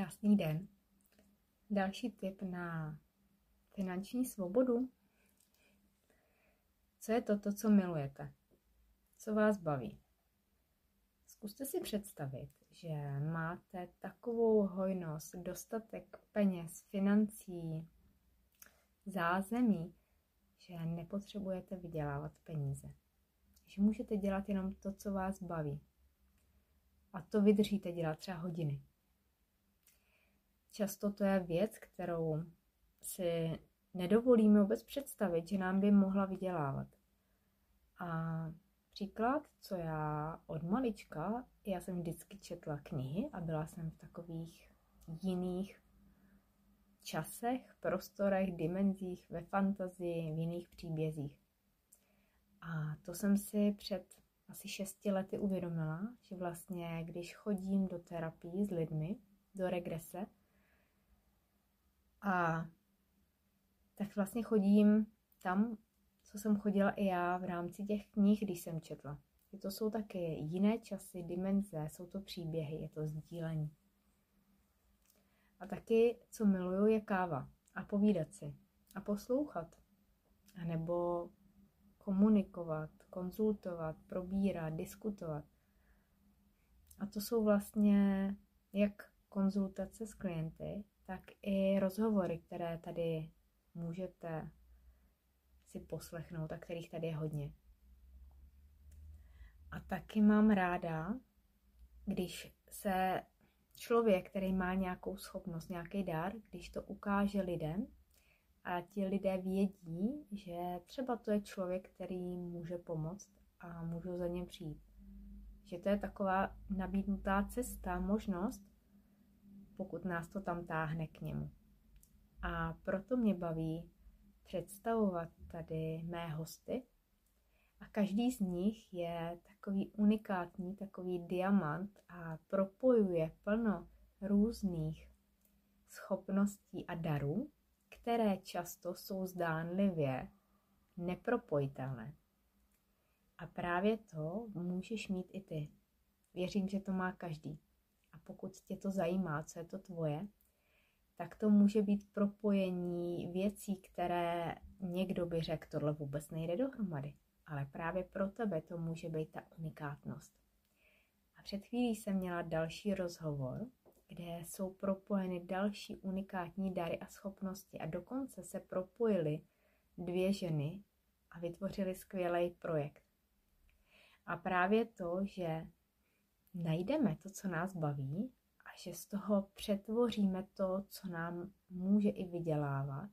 Krásný den. Další tip na finanční svobodu. Co je to, to, co milujete? Co vás baví? Zkuste si představit, že máte takovou hojnost, dostatek peněz, financí, zázemí, že nepotřebujete vydělávat peníze. Že můžete dělat jenom to, co vás baví. A to vydržíte dělat třeba hodiny. Často to je věc, kterou si nedovolíme vůbec představit, že nám by mohla vydělávat. A příklad, co já od malička, já jsem vždycky četla knihy a byla jsem v takových jiných časech, prostorech, dimenzích, ve fantazii, v jiných příbězích. A to jsem si před asi šesti lety uvědomila, že vlastně, když chodím do terapii s lidmi, do regrese, a tak vlastně chodím tam, co jsem chodila i já v rámci těch knih, když jsem četla. To jsou taky jiné časy, dimenze, jsou to příběhy, je to sdílení. A taky, co miluju, je káva a povídat si a poslouchat. A nebo komunikovat, konzultovat, probírat, diskutovat. A to jsou vlastně jak konzultace s klienty, tak i rozhovory, které tady můžete si poslechnout a kterých tady je hodně. A taky mám ráda, když se člověk, který má nějakou schopnost, nějaký dar, když to ukáže lidem a ti lidé vědí, že třeba to je člověk, který může pomoct a můžou za něm přijít. Že to je taková nabídnutá cesta, možnost, pokud nás to tam táhne k němu. A proto mě baví představovat tady mé hosty. A každý z nich je takový unikátní, takový diamant a propojuje plno různých schopností a darů, které často jsou zdánlivě nepropojitelné. A právě to můžeš mít i ty. Věřím, že to má každý. Pokud tě to zajímá, co je to tvoje, tak to může být propojení věcí, které někdo by řekl, tohle vůbec nejde dohromady. Ale právě pro tebe to může být ta unikátnost. A před chvílí jsem měla další rozhovor, kde jsou propojeny další unikátní dary a schopnosti a dokonce se propojily dvě ženy a vytvořili skvělý projekt. A právě to, že najdeme to, co nás baví a že z toho přetvoříme to, co nám může i vydělávat,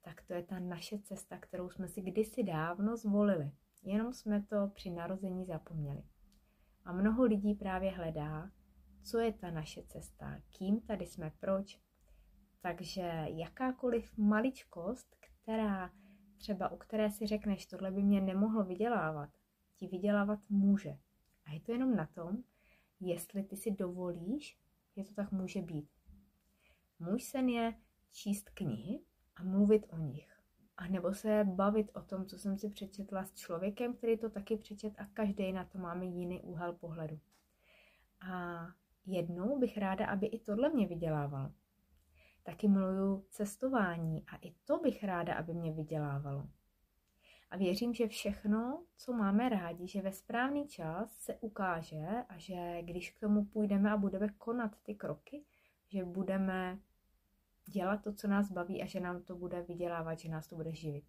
tak to je ta naše cesta, kterou jsme si kdysi dávno zvolili. Jenom jsme to při narození zapomněli. A mnoho lidí právě hledá, co je ta naše cesta, kým tady jsme, proč. Takže jakákoliv maličkost, která třeba u které si řekneš, tohle by mě nemohlo vydělávat, ti vydělávat může. A je to jenom na tom, jestli ty si dovolíš, že to tak může být. Můj sen je číst knihy a mluvit o nich. A nebo se bavit o tom, co jsem si přečetla s člověkem, který to taky přečet a každý na to máme jiný úhel pohledu. A jednou bych ráda, aby i tohle mě vydělávalo. Taky miluju cestování a i to bych ráda, aby mě vydělávalo. A věřím, že všechno, co máme rádi, že ve správný čas se ukáže a že když k tomu půjdeme a budeme konat ty kroky, že budeme dělat to, co nás baví a že nám to bude vydělávat, že nás to bude živit.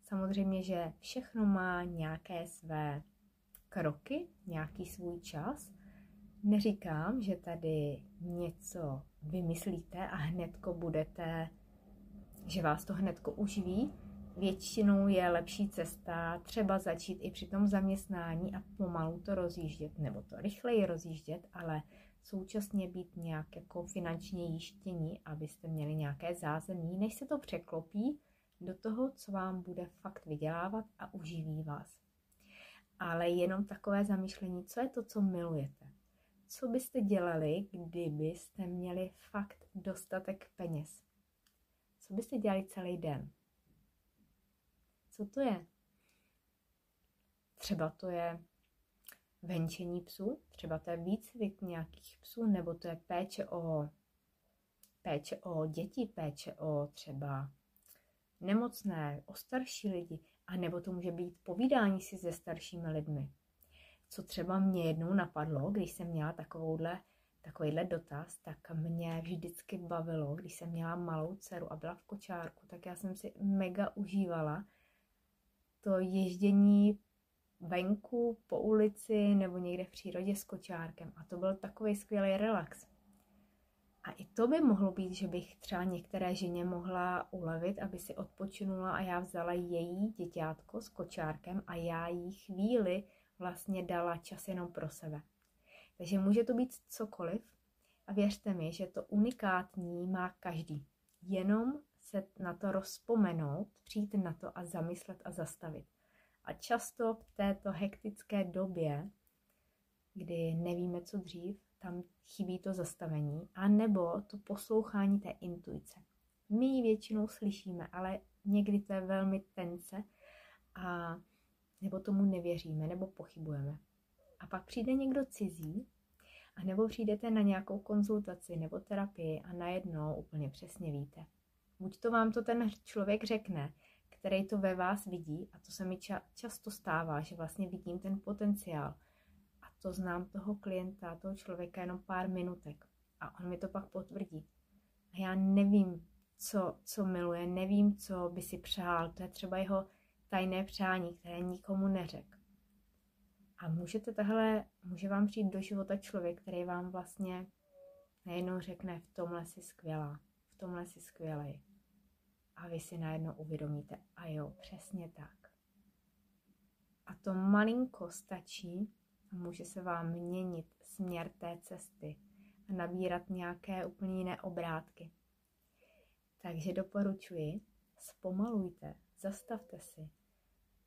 Samozřejmě, že všechno má nějaké své kroky, nějaký svůj čas. Neříkám, že tady něco vymyslíte a hnedko budete, že vás to hnedko uživí, většinou je lepší cesta třeba začít i při tom zaměstnání a pomalu to rozjíždět, nebo to rychleji rozjíždět, ale současně být nějak jako finančně jištění, abyste měli nějaké zázemí, než se to překlopí do toho, co vám bude fakt vydělávat a uživí vás. Ale jenom takové zamýšlení, co je to, co milujete. Co byste dělali, kdybyste měli fakt dostatek peněz? Co byste dělali celý den? Co to je? Třeba to je venčení psů, třeba to je výcvik nějakých psů, nebo to je péče o, péče o děti, péče o třeba nemocné, o starší lidi, a nebo to může být povídání si se staršími lidmi. Co třeba mě jednou napadlo, když jsem měla takovouhle, takovýhle dotaz, tak mě vždycky bavilo, když jsem měla malou dceru a byla v kočárku, tak já jsem si mega užívala to ježdění venku, po ulici nebo někde v přírodě s kočárkem. A to byl takový skvělý relax. A i to by mohlo být, že bych třeba některé ženě mohla ulevit, aby si odpočinula a já vzala její děťátko s kočárkem a já jí chvíli vlastně dala čas jenom pro sebe. Takže může to být cokoliv a věřte mi, že to unikátní má každý. Jenom se na to rozpomenout, přijít na to a zamyslet a zastavit. A často v této hektické době, kdy nevíme, co dřív, tam chybí to zastavení, a nebo to poslouchání té intuice. My ji většinou slyšíme, ale někdy to je velmi tence a nebo tomu nevěříme, nebo pochybujeme. A pak přijde někdo cizí, a nebo přijdete na nějakou konzultaci nebo terapii a najednou úplně přesně víte. Buď to vám to ten člověk řekne, který to ve vás vidí, a to se mi ča- často stává, že vlastně vidím ten potenciál, to znám toho klienta, toho člověka jenom pár minutek a on mi to pak potvrdí. A já nevím, co, co miluje, nevím, co by si přál, to je třeba jeho tajné přání, které nikomu neřek. A můžete tahle, může vám přijít do života člověk, který vám vlastně najednou řekne, v tomhle si skvělá, tomhle si skvělej. A vy si najednou uvědomíte, a jo, přesně tak. A to malinko stačí, a může se vám měnit směr té cesty a nabírat nějaké úplně jiné obrátky. Takže doporučuji, zpomalujte, zastavte si.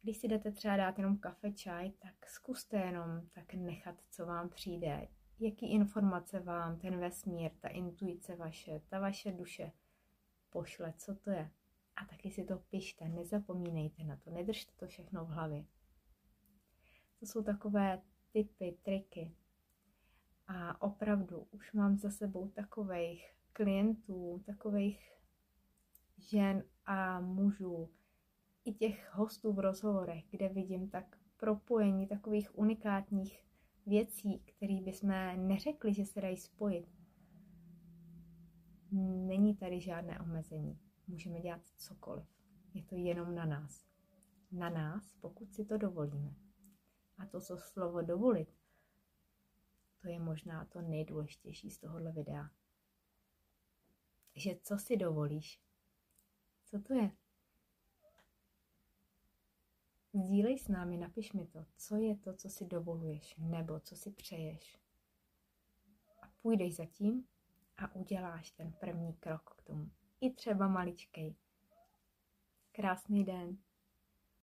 Když si jdete třeba dát jenom kafe, čaj, tak zkuste jenom tak nechat, co vám přijde, jaký informace vám ten vesmír, ta intuice vaše, ta vaše duše pošle, co to je. A taky si to pište, nezapomínejte na to, nedržte to všechno v hlavě. To jsou takové typy, triky. A opravdu už mám za sebou takových klientů, takových žen a mužů, i těch hostů v rozhovorech, kde vidím tak propojení takových unikátních věcí, které bychom neřekli, že se dají spojit. Není tady žádné omezení. Můžeme dělat cokoliv. Je to jenom na nás. Na nás, pokud si to dovolíme. A to, co slovo dovolit, to je možná to nejdůležitější z tohohle videa. Že co si dovolíš? Co to je? Sdílej s námi, napiš mi to, co je to, co si dovoluješ, nebo co si přeješ. A půjdeš za tím a uděláš ten první krok k tomu. I třeba maličkej. Krásný den.